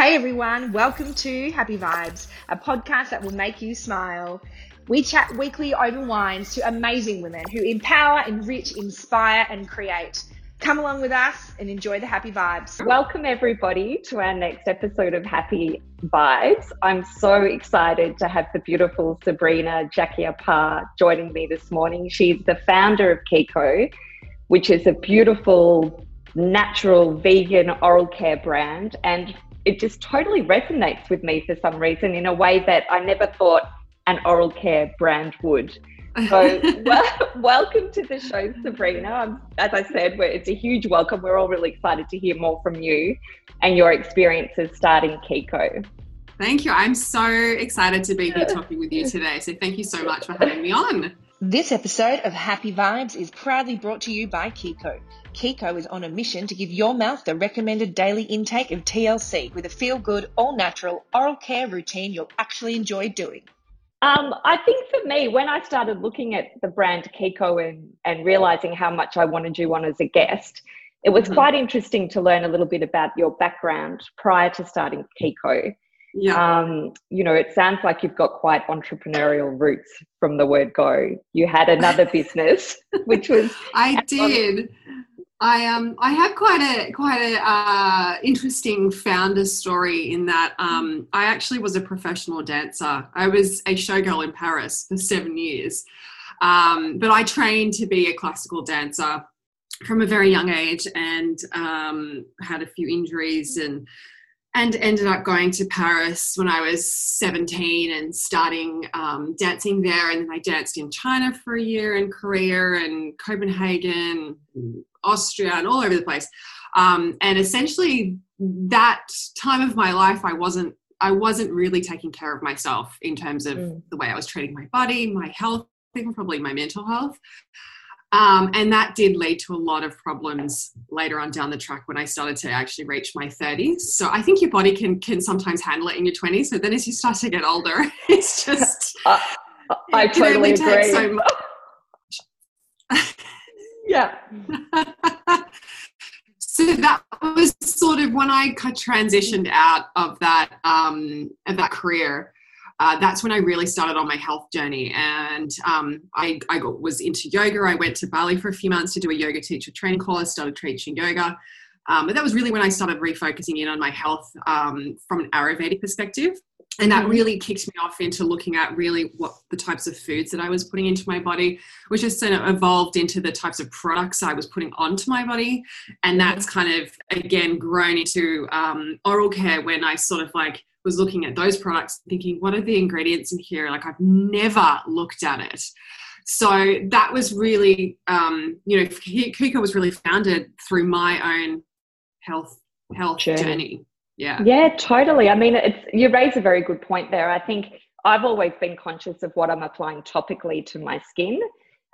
Hey everyone, welcome to Happy Vibes, a podcast that will make you smile. We chat weekly over wines to amazing women who empower, enrich, inspire, and create. Come along with us and enjoy the happy vibes. Welcome, everybody, to our next episode of Happy Vibes. I'm so excited to have the beautiful Sabrina Jacquier-Parr joining me this morning. She's the founder of Keeko, which is a beautiful, natural, vegan oral care brand. And it just totally resonates with me for some reason in a way that I never thought an oral care brand would. So, well, welcome to the show, Sabrina. As I said, it's a huge welcome. We're all really excited to hear more from you and your experiences starting Keeko. Thank you. I'm so excited to be here talking with you today. So, thank you so much for having me on. This episode of Happy Vibes is proudly brought to you by Keeko. Keeko is on a mission to give your mouth the recommended daily intake of TLC with a feel good, all natural oral care routine you'll actually enjoy doing. Um, I think for me, when I started looking at the brand Keeko and, and realizing how much I wanted you on as a guest, it was mm-hmm. quite interesting to learn a little bit about your background prior to starting Keeko. Yeah. Um, you know, it sounds like you've got quite entrepreneurial roots from the word go. You had another business, which was I did. I um I have quite a quite a uh, interesting founder story in that um, I actually was a professional dancer. I was a showgirl in Paris for seven years, um, but I trained to be a classical dancer from a very young age and um, had a few injuries and and ended up going to Paris when I was 17 and starting um, dancing there. And then I danced in China for a year, in Korea and Copenhagen, Austria, and all over the place. Um, and essentially, that time of my life, I wasn't I wasn't really taking care of myself in terms of mm. the way I was treating my body, my health, even probably my mental health. Um, and that did lead to a lot of problems later on down the track when I started to actually reach my 30s. So I think your body can can sometimes handle it in your 20s, but then as you start to get older, it's just uh, I totally agree. So much. yeah. so that was sort of when I transitioned out of that um, of that career. Uh, that's when I really started on my health journey, and um, I, I got, was into yoga. I went to Bali for a few months to do a yoga teacher training course. Started teaching yoga, um, but that was really when I started refocusing in on my health um, from an Ayurvedic perspective and that mm-hmm. really kicked me off into looking at really what the types of foods that I was putting into my body, which has sort of evolved into the types of products I was putting onto my body. And mm-hmm. that's kind of, again, grown into um, oral care when I sort of like was looking at those products, thinking, what are the ingredients in here? Like, I've never looked at it. So that was really, um, you know, Keeko was really founded through my own health health journey. journey yeah yeah totally i mean it's you raise a very good point there i think i've always been conscious of what i'm applying topically to my skin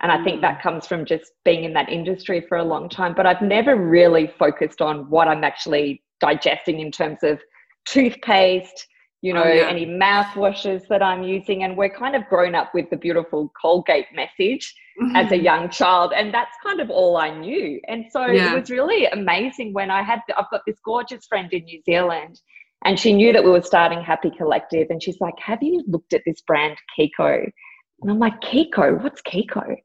and i think that mm. comes from just being in that industry for a long time but i've never really focused on what i'm actually digesting in terms of toothpaste you oh, know, oh, yeah. any mouthwashes that I'm using. And we're kind of grown up with the beautiful Colgate message mm-hmm. as a young child. And that's kind of all I knew. And so yeah. it was really amazing when I had, I've got this gorgeous friend in New Zealand and she knew that we were starting Happy Collective. And she's like, Have you looked at this brand Keeko? And I'm like, Keeko, what's Keeko?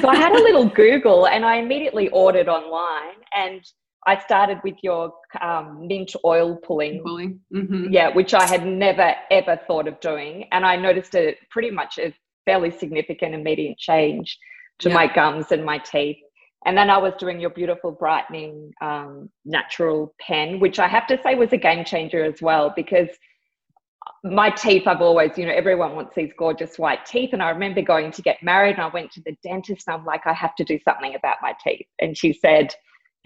So I had a little Google and I immediately ordered online and I started with your um, mint oil pulling, pulling. Mm-hmm. yeah, which I had never ever thought of doing, and I noticed a pretty much a fairly significant immediate change to yeah. my gums and my teeth. And then I was doing your beautiful brightening um, natural pen, which I have to say was a game changer as well because my teeth i've always you know everyone wants these gorgeous white teeth and i remember going to get married and i went to the dentist and i'm like i have to do something about my teeth and she said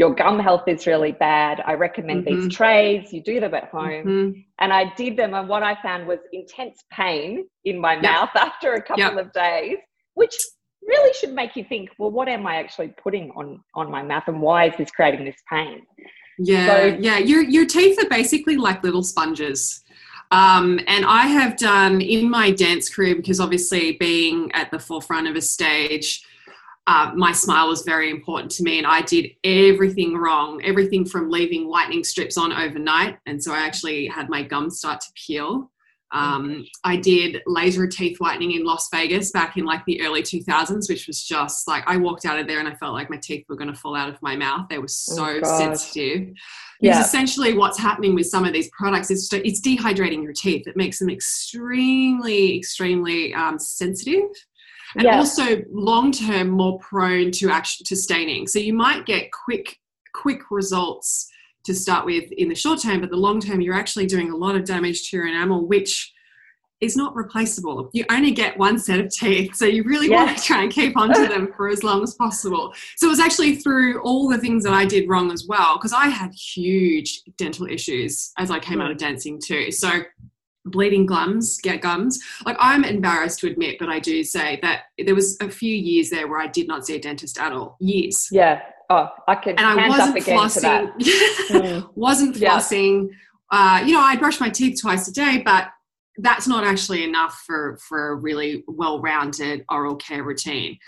your gum health is really bad. I recommend mm-hmm. these trays. You do them at home. Mm-hmm. And I did them. And what I found was intense pain in my mouth after a couple of days, which really should make you think, well, what am I actually putting on, on my mouth and why is this creating this pain? Yeah. So, yeah. Your, your teeth are basically like little sponges. Um, and I have done in my dance career, because obviously being at the forefront of a stage, uh, my smile was very important to me, and I did everything wrong. Everything from leaving whitening strips on overnight, and so I actually had my gums start to peel. Um, I did laser teeth whitening in Las Vegas back in like the early 2000s, which was just like I walked out of there and I felt like my teeth were going to fall out of my mouth. They were so oh sensitive. Yeah. Because essentially, what's happening with some of these products is it's dehydrating your teeth. It makes them extremely, extremely um, sensitive and yeah. also long term more prone to action to staining. So you might get quick quick results to start with in the short term, but the long term you're actually doing a lot of damage to your enamel, which is not replaceable. You only get one set of teeth, so you really yeah. want to try and keep onto them for as long as possible. So it was actually through all the things that I did wrong as well, because I had huge dental issues as I came hmm. out of dancing too. So bleeding gums, get gums. Like I'm embarrassed to admit, but I do say that there was a few years there where I did not see a dentist at all. Years. Yeah. Oh, I can. And I wasn't flossing. mm. wasn't flossing. Yeah. Uh, you know, I brush my teeth twice a day, but that's not actually enough for for a really well-rounded oral care routine.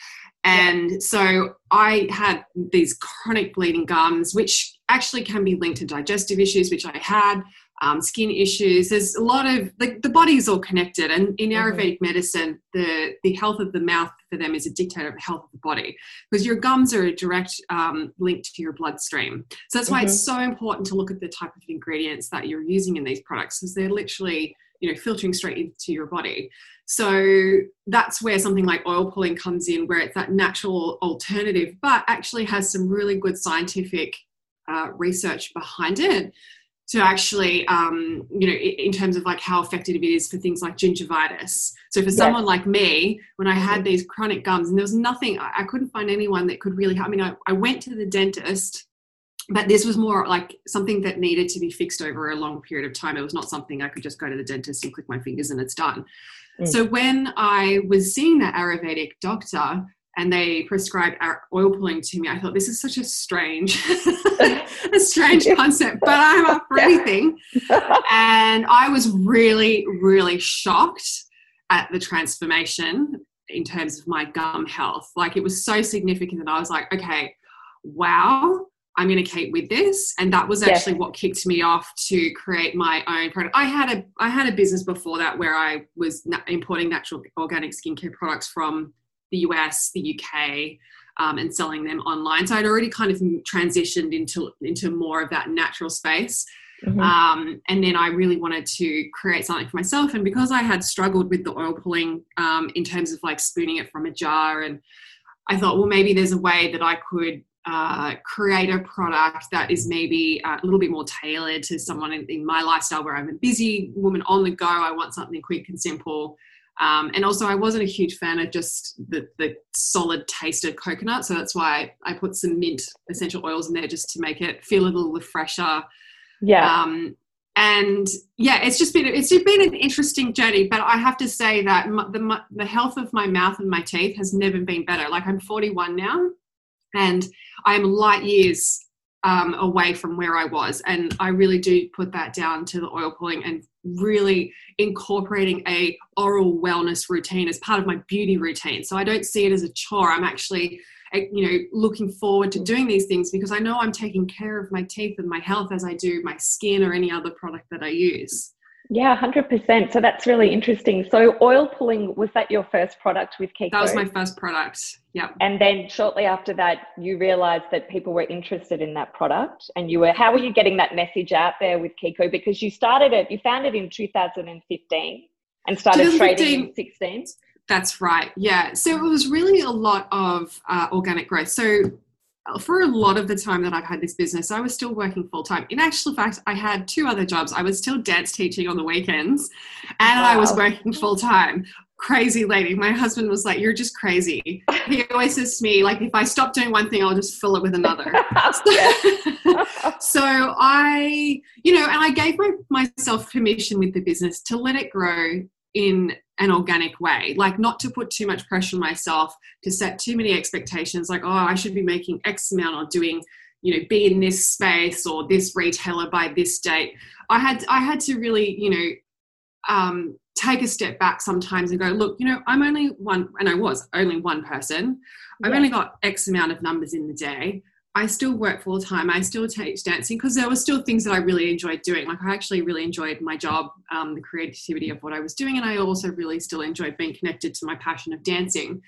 And yeah. so I had these chronic bleeding gums, which actually can be linked to digestive issues, which I had um, skin issues. There's a lot of the, the body is all connected, and in mm-hmm. Ayurvedic medicine, the the health of the mouth for them is a dictator of the health of the body because your gums are a direct um, link to your bloodstream. So that's why mm-hmm. it's so important to look at the type of ingredients that you're using in these products because they're literally you know filtering straight into your body. So that's where something like oil pulling comes in, where it's that natural alternative, but actually has some really good scientific uh, research behind it to actually, um, you know, in terms of like how effective it is for things like gingivitis. So for someone like me, when I had these chronic gums and there was nothing, I couldn't find anyone that could really help. I mean, I, I went to the dentist, but this was more like something that needed to be fixed over a long period of time. It was not something I could just go to the dentist and click my fingers and it's done. Mm. So when I was seeing that Ayurvedic doctor, and they prescribed oil pulling to me. I thought this is such a strange, a strange concept, but I'm up for anything. and I was really, really shocked at the transformation in terms of my gum health. Like it was so significant that I was like, okay, wow, I'm going to keep with this. And that was actually what kicked me off to create my own product. I had a I had a business before that where I was importing natural organic skincare products from the US, the UK, um, and selling them online. So I'd already kind of transitioned into into more of that natural space. Mm-hmm. Um, and then I really wanted to create something for myself. And because I had struggled with the oil pulling um, in terms of like spooning it from a jar, and I thought, well, maybe there's a way that I could uh, create a product that is maybe a little bit more tailored to someone in, in, my lifestyle where I'm a busy woman on the go. I want something quick and simple. Um, and also, I wasn't a huge fan of just the, the solid taste of coconut. So that's why I put some mint essential oils in there just to make it feel a little fresher. Yeah. Um, and yeah, it's just been it's been an interesting journey. But I have to say that the the health of my mouth and my teeth has never been better. Like I'm 41 now, and I am light years um, away from where I was. And I really do put that down to the oil pulling and really incorporating a oral wellness routine as part of my beauty routine. So I don't see it as a chore. I'm actually eh, you know looking forward to doing these things because I know I'm taking care of my teeth and my health as I do my skin or any other product that I use. Yeah, 100%. So that's really interesting. So, oil pulling, was that your first product with Keeko? That was my first product. Yeah. And then shortly after that, you realized that people were interested in that product. And you were, how were you getting that message out there with Keeko? Because you started it, you found it in 2015 and started trading in 16. That's right. Yeah. So, it was really a lot of uh, organic growth. So, for a lot of the time that I've had this business, I was still working full time. In actual fact, I had two other jobs. I was still dance teaching on the weekends and wow. I was working full time. Crazy lady. My husband was like, You're just crazy. He always says to me, like, if I stop doing one thing, I'll just fill it with another. so, I, you know, and I gave my, myself permission with the business to let it grow in an organic way like not to put too much pressure on myself to set too many expectations like oh i should be making x amount or doing you know be in this space or this retailer by this date i had i had to really you know um, take a step back sometimes and go, look, you know, I'm only one, and I was only one person. I've Yeah. only got X amount of numbers in the day. I still work full time. I still teach dancing because there were still things that I really enjoyed doing. Like I actually really enjoyed my job, um, the creativity of what I was doing, and I also really still enjoyed being connected to my passion of dancing.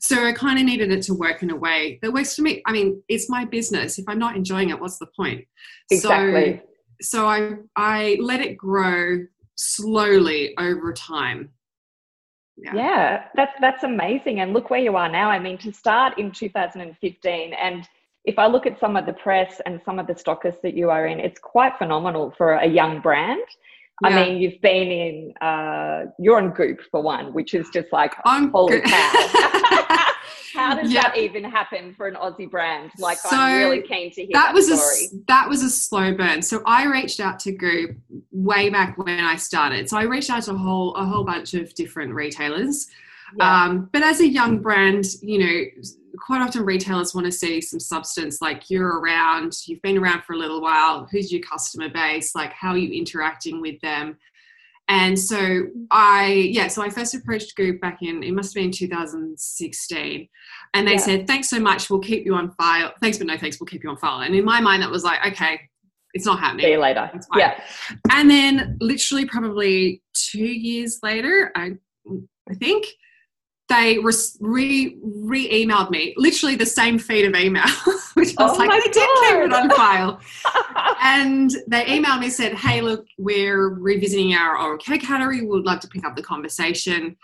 So I kind of needed it to work in a way that works for me. I mean, it's my business. If I'm not enjoying it, what's the point? Exactly. So, so I I let it grow slowly over time. Yeah. that's that's amazing. And look where you are now. I mean, to start in 2015, and if I look at some of the press and some of the stockers that you are in, it's quite phenomenal for a young brand. I mean, you've been in, uh, you're on Goop for one, which is just like, I'm holy cow. How does Yeah. that even happen for an Aussie brand? Like, So, I'm really keen to hear that that, was a story. s- that was a slow burn. So I reached out to Goop way back when I started. So I reached out to a whole a whole bunch of different retailers. Yeah. Um, but as a young brand, you know, quite often retailers want to see some substance. Like you're around, you've been around for a little while. Who's your customer base? Like how are you interacting with them? And so I, yeah, so I first approached Goop back in, it must have been 2016. And they Yeah. said, thanks so much, we'll keep you on file. Thanks, but no thanks, we'll keep you on file. And in my mind, that was like, okay, it's not happening. See you later. Yeah. And then literally probably two years later, I, I think, they re re emailed me, literally the same feed of email, which I was Oh like, they did keep it on file. and they emailed me said, hey, look, we're revisiting our oral care category. We would love to pick up the conversation.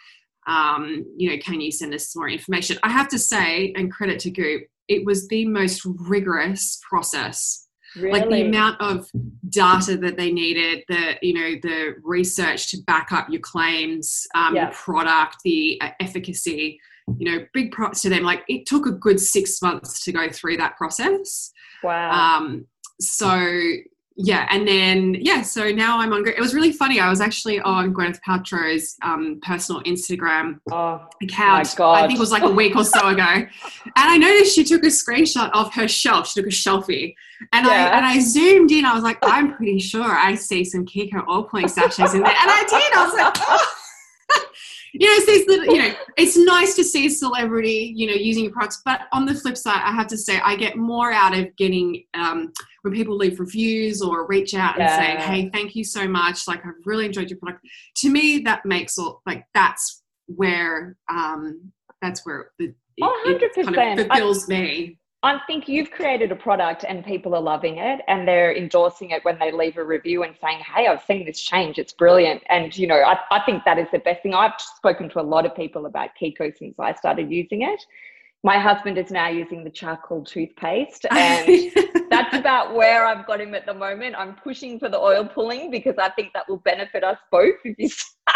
Um, you know, can you send us more information? I have to say, and credit to Goop, it was the most rigorous process really? like the amount of data that they needed the you know the research to back up your claims um, Yeah. the product the uh, efficacy you know big props to them like it took a good six months to go through that process wow. um, so yeah and then yeah so now i'm on it was really funny i was actually on gwyneth paltrow's um, personal instagram oh, account. God. I think it was like a week or so ago. And I noticed she took a screenshot of her shelf. She took a shelfie. And Yeah. I and I zoomed in. I was like, I'm pretty sure I see some Keeko oil pulling sachets in there. And I did. I was like, oh. You know, it's these little, you know, it's nice to see a celebrity, you know, using your products. But on the flip side, I have to say I get more out of getting um, when people leave reviews or reach out and say, Hey, thank you so much. Like I've really enjoyed your product. To me, that makes all like that's where um that's where the it, Oh, it kind of fulfills me. I think you've created a product and people are loving it and they're endorsing it when they leave a review and saying, Hey, I've seen this change. It's brilliant. And, you know, I, I think that is the best thing. I've spoken to a lot of people about Keeko since I started using it. My husband is now using the charcoal toothpaste and that's about where I've got him at the moment. I'm pushing for the oil pulling because I think that will benefit us both if you.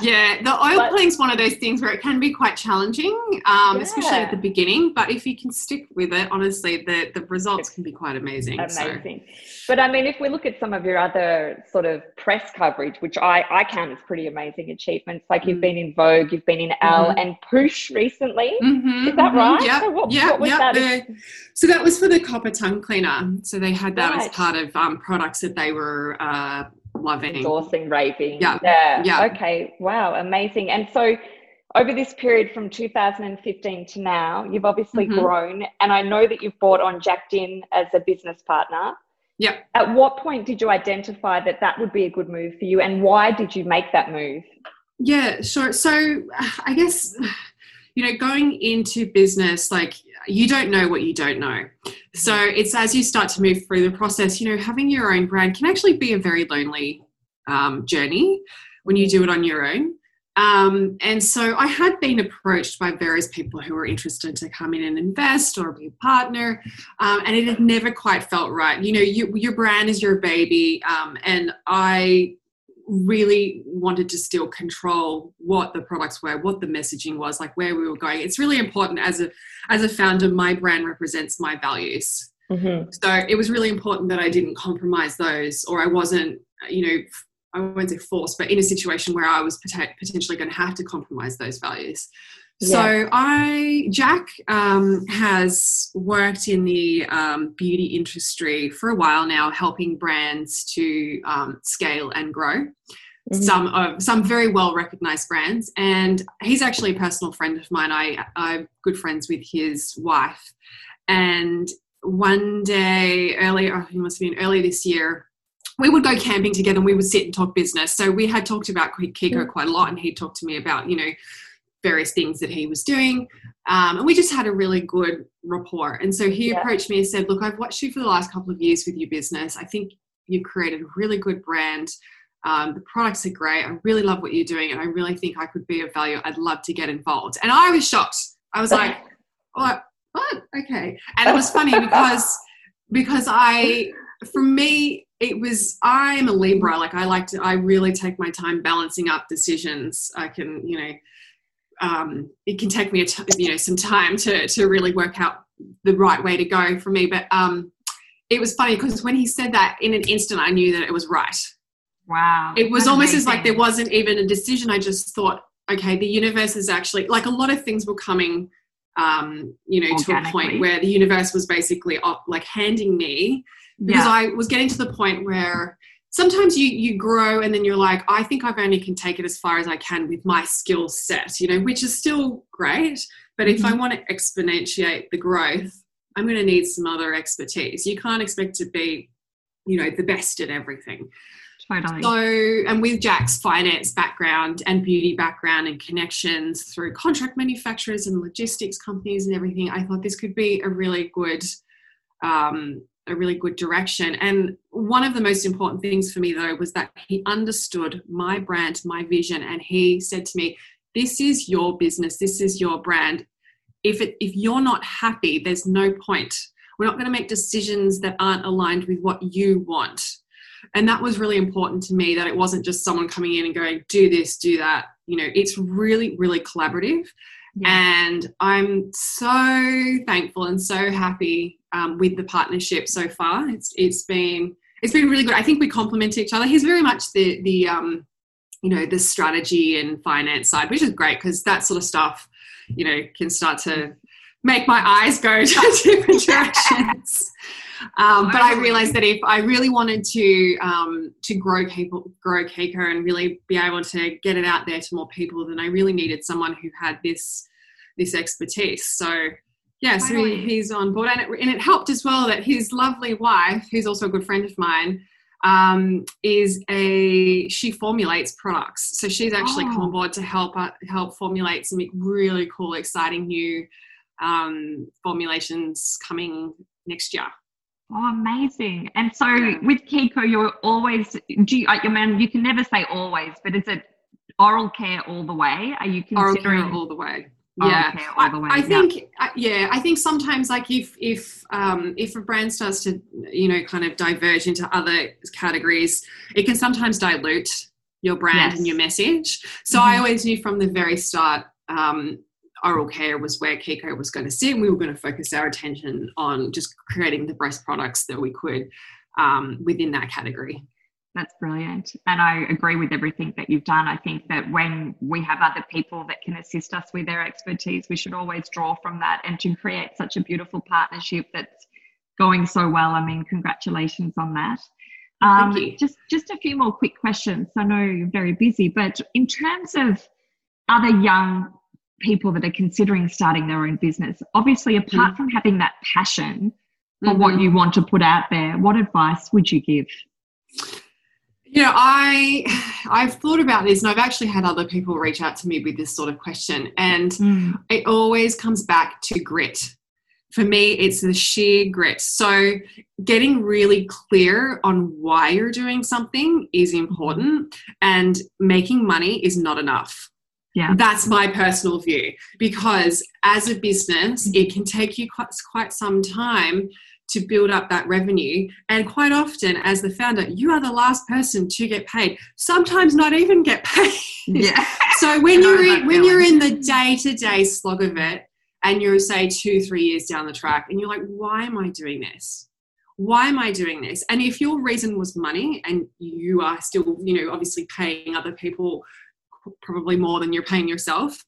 Yeah, the oil But- pulling's one of those things where it can be quite challenging, um, especially at the beginning. But if you can stick with it, honestly, the the results can be quite amazing. so. Amazing. But I mean, if we look at some of your other sort of press coverage, which I, I count as pretty amazing achievements, like you've Mm. been in Vogue, you've been in Elle Mhm. and Push recently. Mhm, Is that mhm, right? Yeah. So what- yep, what that? The- so that was for the copper tongue cleaner. So they had that as part of um, products that they were uh, loving. Endorsing, raving. Yeah. Yeah. Yeah. Okay. Wow. Amazing. And so over this period from 2015 to now, you've obviously Mhm. grown. And I know that you've brought on Jack Din as a business partner. yeah At what point did you identify that that would be a good move for you? And why did you make that move? Yeah, sure. So I guess, you know, going into business, like you don't know what you don't know. So it's as you start to move through the process, you know, having your own brand can actually be a very lonely um, journey when you do it on your own. Um, and so I had been approached by various people who were interested to come in and invest or be a partner, um, and it had never quite felt right. You know, you, your brand is your baby, um, and I really wanted to still control what the products were, what the messaging was, like where we were going. It's really important as a as a founder. My brand represents my values, Mm-hmm. so it was really important that I didn't compromise those, or I wasn't, you know, I won't say forced, but in a situation where I was pot- potentially going to have to compromise those values. So I, Jack, um, has worked in the um, beauty industry for a while now, helping brands to um, scale and grow. mm-hmm. some of some very well recognized brands. And he's actually a personal friend of mine. I I'm good friends with his wife, and one day earlier, oh, it must have been early this year, we would go camping together and we would sit and talk business. So we had talked about Keeko quite a lot, and he talked to me about, you know, various things that he was doing. Um, and we just had a really good rapport. And so he yeah. approached me and said, Look, I've watched you for the last couple of years with your business. I think you've created a really good brand. Um, the products are great. I really love what you're doing, and I really think I could be of value. I'd love to get involved. And I was shocked. I was like, "What? What? Okay." And it was funny because because I, for me, it was I'm a Libra. Like I like to. I really take my time balancing up decisions. I can, you know, um, it can take me a t- you know some time to to really work out the right way to go for me. But um, it was funny because when he said that, in an instant, I knew that it was right. Wow. It was almost amazing. as like there wasn't even a decision. I just thought, okay, the universe is actually like a lot of things were coming, um, you know, to a point where the universe was basically like handing me because yeah. I was getting to the point where sometimes you you grow and then you're like, I think I've only can take it as far as I can with my skill set, you know, which is still great. But if mm-hmm. I want to exponentiate the growth, I'm going to need some other expertise. You can't expect to be, you know, the best at everything. Totally. So, and with Jack's finance background and beauty background and connections through contract manufacturers and logistics companies and everything, I thought this could be a really good, um, a really good direction. And one of the most important things for me though was that he understood my brand, my vision, and he said to me, "This is your business. This is your brand. If it if you're not happy there's no point. We're not going to make decisions that aren't aligned with what you want. And that was really important to me that it wasn't just someone coming in and going do this do that. You know it's really really collaborative yeah. and i'm so thankful and so happy um, with the partnership so far it's it's been it's been really good i think we complement each other he's very much the the um you know the strategy and finance side which is great because that sort of stuff you know can start to make my eyes go to different directions. Um, but I realized that if I really wanted to um, to grow people, grow Keeko, and really be able to get it out there to more people, then I really needed someone who had this this expertise. So yeah, so he, he's on board, and it, and it helped as well that his lovely wife, who's also a good friend of mine, um, is a she formulates products. So she's actually oh. come on board to help uh, help formulate some really cool, exciting new um, formulations coming next year. Oh, amazing! And so with Keeko, you're always do you, like your man. You can never say always, but is it oral care all the way? Are you considering all the way? oral care all the way? yeah I, I, think yeah. yeah i think sometimes like if if um if a brand starts to you know kind of diverge into other categories it can sometimes dilute your brand yes. and your message so mm-hmm. i always knew from the very start um oral care was where keeko was going to sit and we were going to focus our attention on just creating the best products that we could um, within that category that's brilliant. And I agree with everything that you've done. I think that when we have other people that can assist us with their expertise, we should always draw from that and to create such a beautiful partnership that's going so well. I mean, congratulations on that. Um, just just a few more quick questions. I know you're very busy, but in terms of other young people that are considering starting their own business, obviously, apart mm-hmm. from having that passion for mm-hmm. what you want to put out there, what advice would you give? You know, I I've thought about this and I've actually had other people reach out to me with this sort of question and mm. it always comes back to grit. For me, it's the sheer grit. So, getting really clear on why you're doing something is important and making money is not enough. Yeah. That's my personal view because as a business, it can take you quite, quite some time to build up that revenue. And quite often, as the founder, you are the last person to get paid. Sometimes not even get paid. Yeah. so when you're in, when you're in the day to day slog of it, and you're say two three years down the track, and you're like, why am I doing this? Why am I doing this? And if your reason was money, and you are still, you know, obviously paying other people probably more than you're paying yourself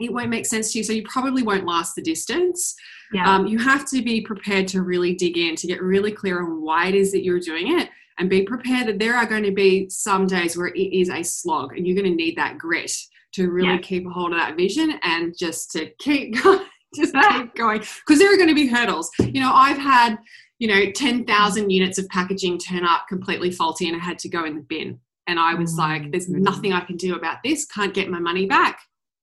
it won't make sense to you. So you probably won't last the distance. Yeah. Um, you have to be prepared to really dig in, to get really clear on why it is that you're doing it. and be prepared that there are going to be some days where it is a slog and you're going to need that grit to really yeah. keep a hold of that vision and just to keep going just keep going because there are going to be hurdles you know i've had you know 10,000 units of packaging turn up completely faulty and i had to go in the bin and i was like there's nothing i can do about this can't get my money back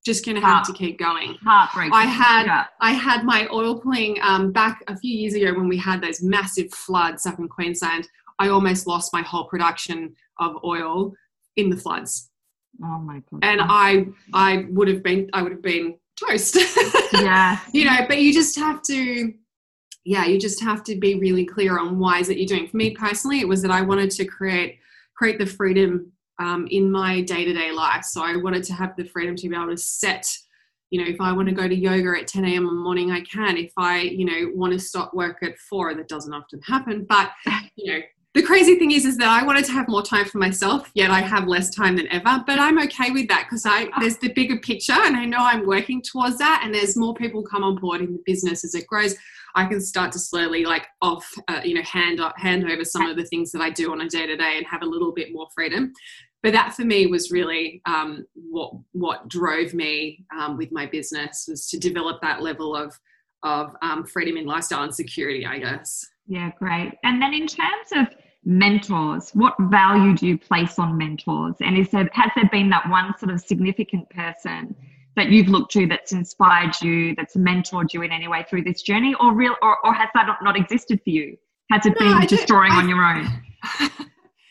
just gonna have Heart, to keep going. Heartbreaking. I had yeah. I had my oil pulling um, back a few years ago when we had those massive floods up in Queensland. I almost lost my whole production of oil in the floods. Oh my god! And I I would have been I would have been toast. yeah. you know, but you just have to yeah, you just have to be really clear on why is that you're doing. For me personally, it was that I wanted to create create the freedom um, in my day to day life. So I wanted to have the freedom to be able to set, you know, if I want to go to yoga at 10 a.m. in the morning, I can. If I, you know, want to stop work at four, that doesn't often happen. But, you know, the crazy thing is, is that I wanted to have more time for myself, yet I have less time than ever. But I'm okay with that because I there's the bigger picture, and I know I'm working towards that. And there's more people come on board in the business as it grows. I can start to slowly like off, uh, you know, hand hand over some of the things that I do on a day to day and have a little bit more freedom but that for me was really um, what what drove me um, with my business was to develop that level of of um, freedom in lifestyle and security, I guess. Yeah, great. And then in terms of mentors, what value do you place on mentors? And is there has there been that one sort of significant person that you've looked to that's inspired you, that's mentored you in any way through this journey, or real, or, or has that not, not existed for you? Has it no, been just drawing on your own?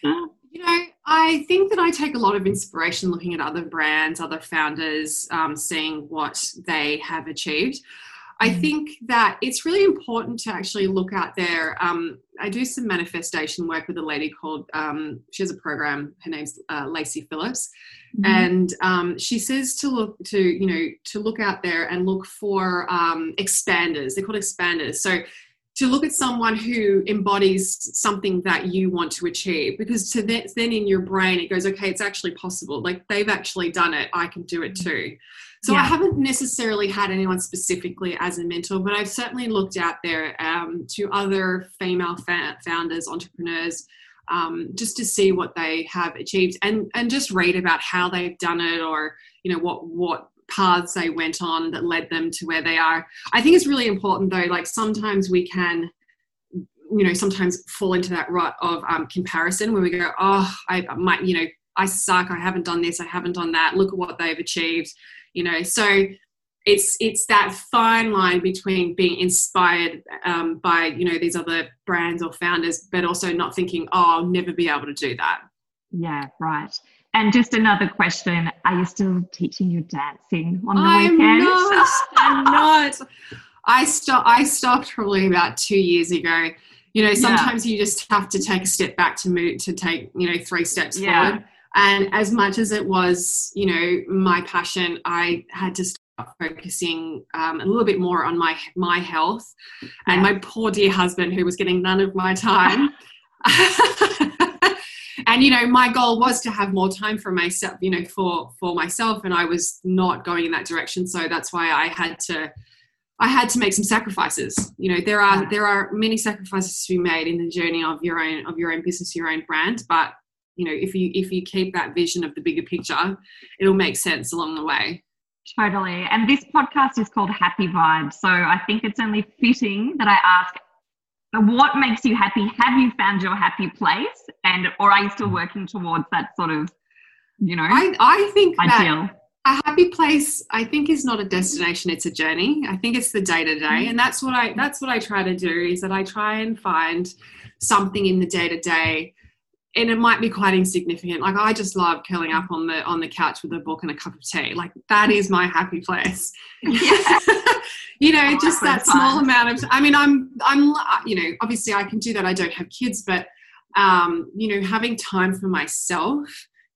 you know, I think that I take a lot of inspiration looking at other brands, other founders, um, seeing what they have achieved. I mm. think that it's really important to actually look out there. Um, I do some manifestation work with a lady called, um, she has a program, her name's uh, Lacy Phillips. Mm-hmm. And um, she says to look to, you know, to look out there and look for um, expanders. They're called expanders. So to look at someone who embodies something that you want to achieve because to then, then in your brain it goes okay it's actually possible like they've actually done it i can do it too so yeah. i haven't necessarily had anyone specifically as a mentor but i've certainly looked out there um, to other female fa- founders entrepreneurs um, just to see what they have achieved and and just read about how they've done it or you know what what paths they went on that led them to where they are. I think it's really important though, like sometimes we can you know sometimes fall into that rut of um, comparison where we go oh i might you know i suck i haven't done this i haven't done that look at what they've achieved you know so it's it's that fine line between being inspired um, by you know these other brands or founders but also not thinking oh i'll never be able to do that yeah right and just another question: Are you still teaching your dancing on the I'm weekends? Not, I'm not. I stopped. I stopped probably about two years ago. You know, sometimes yeah. you just have to take a step back to move to take you know three steps yeah. forward. And as much as it was, you know, my passion, I had to start focusing um, a little bit more on my my health and my poor dear husband, who was getting none of my time. and you know my goal was to have more time for myself you know for for myself and i was not going in that direction. So that's why i had to i had to make some sacrifices. You know there are there are many sacrifices to be made in the journey of your own of your own business your own brand but you know if you if you keep that vision of the bigger picture it'll make sense along the way. Totally. And this podcast is called Happy vibe So I think it's only fitting that I ask what makes you happy? Have you found your happy place? And or are you still working towards that sort of you know i, I think ideal? a happy place i think is not a destination it's a journey. I think it's the day to day. Mm. And that's what i that's what i try to do is that i try and find something in the day to day and it might be quite insignificant. Like i just love curling up on the on the couch with a book and a cup of tea. Like that is my happy place. Yeah. you know oh, just that small amount of i mean i'm i'm you know obviously i can do that. I don't have kids but um you know having time for myself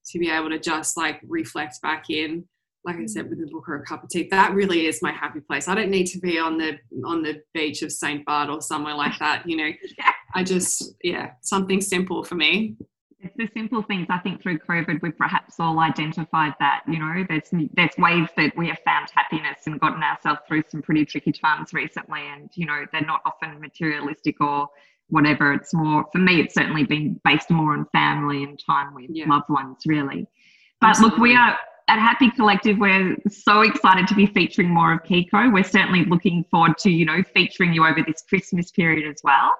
to be able to just like reflect back in like I said, with a book or a cup of tea, that really is my happy place. I don't need to be on the on the beach of Saint Bart or somewhere like that. You know, I just yeah, something simple for me it's the simple things i think through covid we've perhaps all identified that you know there's there's ways that we have found happiness and gotten ourselves through some pretty tricky times recently and you know they're not often materialistic or whatever. It's more for me. It's certainly been based more on family and time with Yeah. loved ones, really. But look, we are at Happy Collective. We're so excited to be featuring more of Keeko. We're certainly looking forward to you know featuring you over this Christmas period as well.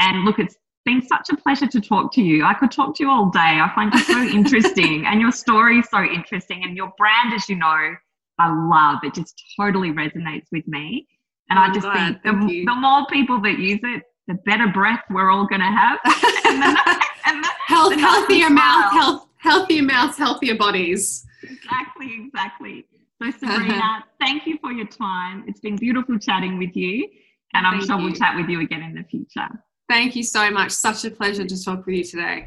And look, it's been such a pleasure to talk to you. I could talk to you all day. I find you so interesting, and your story is so interesting, and your brand, as you know, I love. It just totally resonates with me. And I I'm just glad. think the, the more people that use it, the better breath we're all going to have. and the, and the, Health, healthier mouth, health, healthier mouths, healthier bodies. Exactly, exactly. So, Sabrina, thank you for your time. It's been beautiful chatting with you. And I'm Thank sure we'll chat with you again in the future. Thank you so much. Such a pleasure to talk with you today.